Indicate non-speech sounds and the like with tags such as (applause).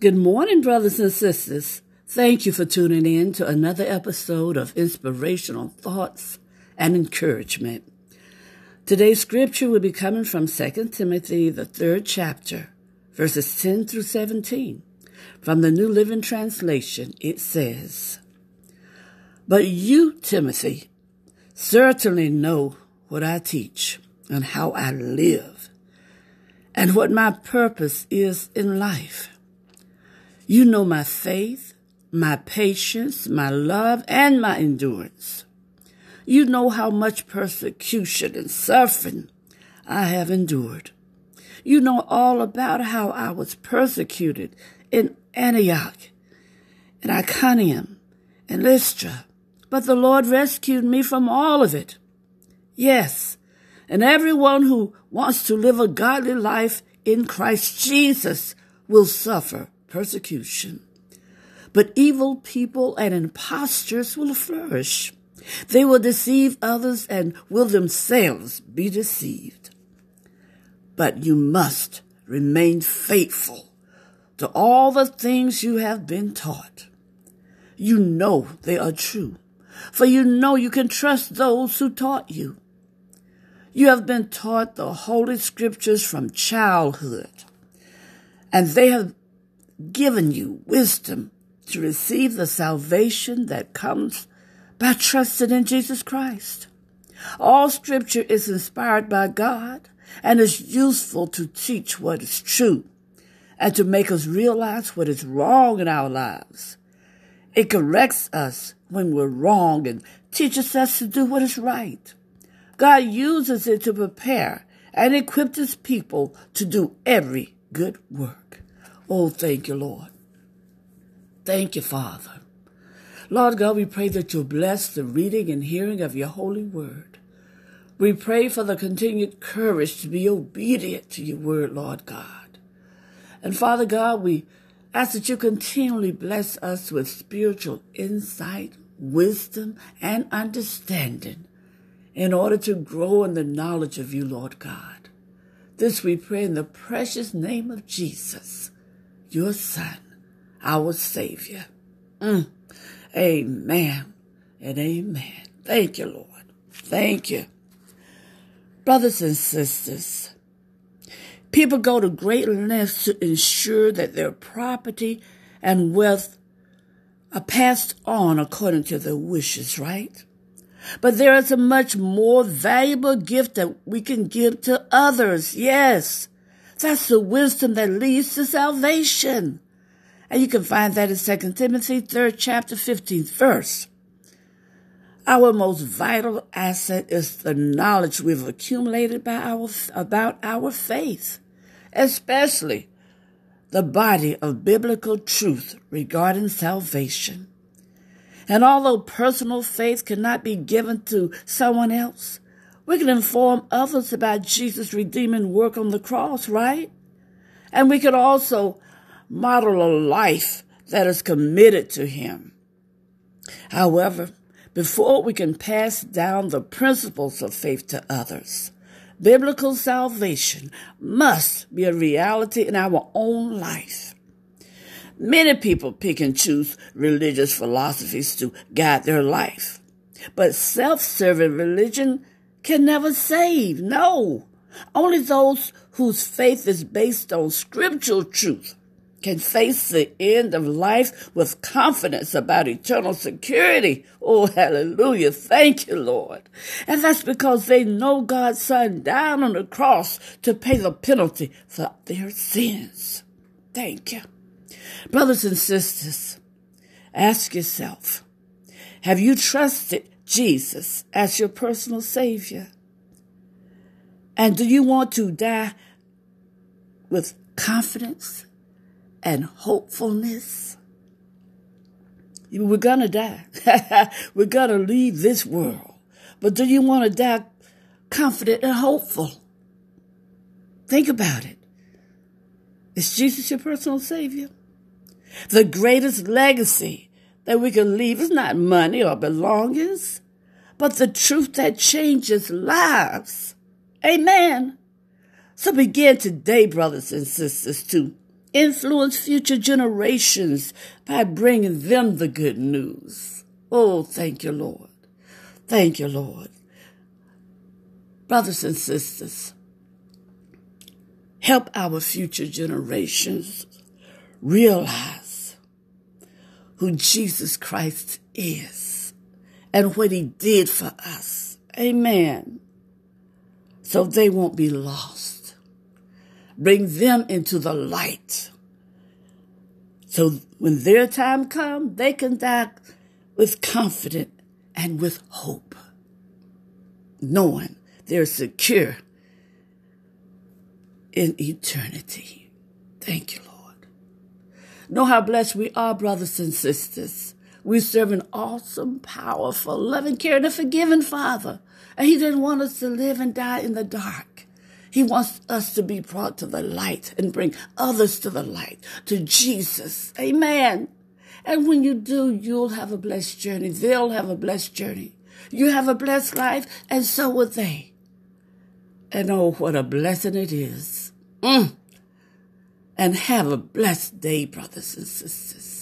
Good morning, brothers and sisters. Thank you for tuning in to another episode of Inspirational Thoughts and Encouragement. Today's scripture will be coming from 2 Timothy, the third chapter, verses 10 through 17. From the New Living Translation, it says, But you, Timothy, certainly know what I teach and how I live, and what my purpose is in life. You know my faith, my patience, my love, and my endurance. You know how much persecution and suffering I have endured. You know all about how I was persecuted in Antioch, in Iconium, and Lystra. But the Lord rescued me from all of it. Yes, and everyone who wants to live a godly life in Christ Jesus will suffer persecution. But evil people and impostors will flourish. They will deceive others and will themselves be deceived. But you must remain faithful to all the things you have been taught. You know they are true, for you know you can trust those who taught you. You have been taught the Holy Scriptures from childhood, and they have given you wisdom to receive the salvation that comes by trusting in Jesus Christ. All scripture is inspired by God and is useful to teach what is true and to make us realize what is wrong in our lives. It corrects us when we're wrong and teaches us to do what is right. God uses it to prepare and equip his people to do every good work. Oh, thank you, Lord. Thank you, Father. Lord God, we pray that you'll bless the reading and hearing of your holy word. We pray for the continued courage to be obedient to your word, Lord God. And Father God, we ask that you continually bless us with spiritual insight, wisdom, and understanding in order to grow in the knowledge of you, Lord God. This we pray in the precious name of Jesus your Son, our Savior. Mm. Amen and amen. Thank you, Lord. Thank you. Brothers and sisters, people go to great lengths to ensure that their property and wealth are passed on according to their wishes, right? But there is a much more valuable gift that we can give to others. Yes. That's the wisdom that leads to salvation. And you can find that in 2 Timothy 3rd chapter 15th verse. Our most vital asset is the knowledge we've accumulated by our, about our faith, especially the body of biblical truth regarding salvation. And although personal faith cannot be given to someone else, we can inform others about Jesus' redeeming work on the cross, right? And we can also model a life that is committed to Him. However, before we can pass down the principles of faith to others, biblical salvation must be a reality in our own life. Many people pick and choose religious philosophies to guide their life, but self-serving religion can never save. No. Only those whose faith is based on scriptural truth can face the end of life with confidence about eternal security. Oh, hallelujah. Thank you, Lord. And that's because they know God's Son died on the cross to pay the penalty for their sins. Thank you. Brothers and sisters, ask yourself, have you trusted Jesus as your personal Savior? And do you want to die with confidence and hopefulness? We're going to die. (laughs) We're going to leave this world. But do you want to die confident and hopeful? Think about it. Is Jesus your personal Savior? The greatest legacy that we can leave is not money or belongings, but the truth that changes lives. Amen. So begin today, brothers and sisters, to influence future generations by bringing them the good news. Oh, thank you, Lord. Thank you, Lord. Brothers and sisters, help our future generations realize who Jesus Christ is and what he did for us. Amen. So they won't be lost. Bring them into the light. So when their time comes, they can die with confidence and with hope, knowing they're secure in eternity. Thank you, Lord. Know how blessed we are, brothers and sisters. We serve an awesome, powerful, loving, caring, and forgiving Father. And He didn't want us to live and die in the dark. He wants us to be brought to the light and bring others to the light, to Jesus. Amen. And when you do, you'll have a blessed journey. They'll have a blessed journey. You have a blessed life, and so will they. And oh, what a blessing it is. Mm. And have a blessed day, brothers and sisters.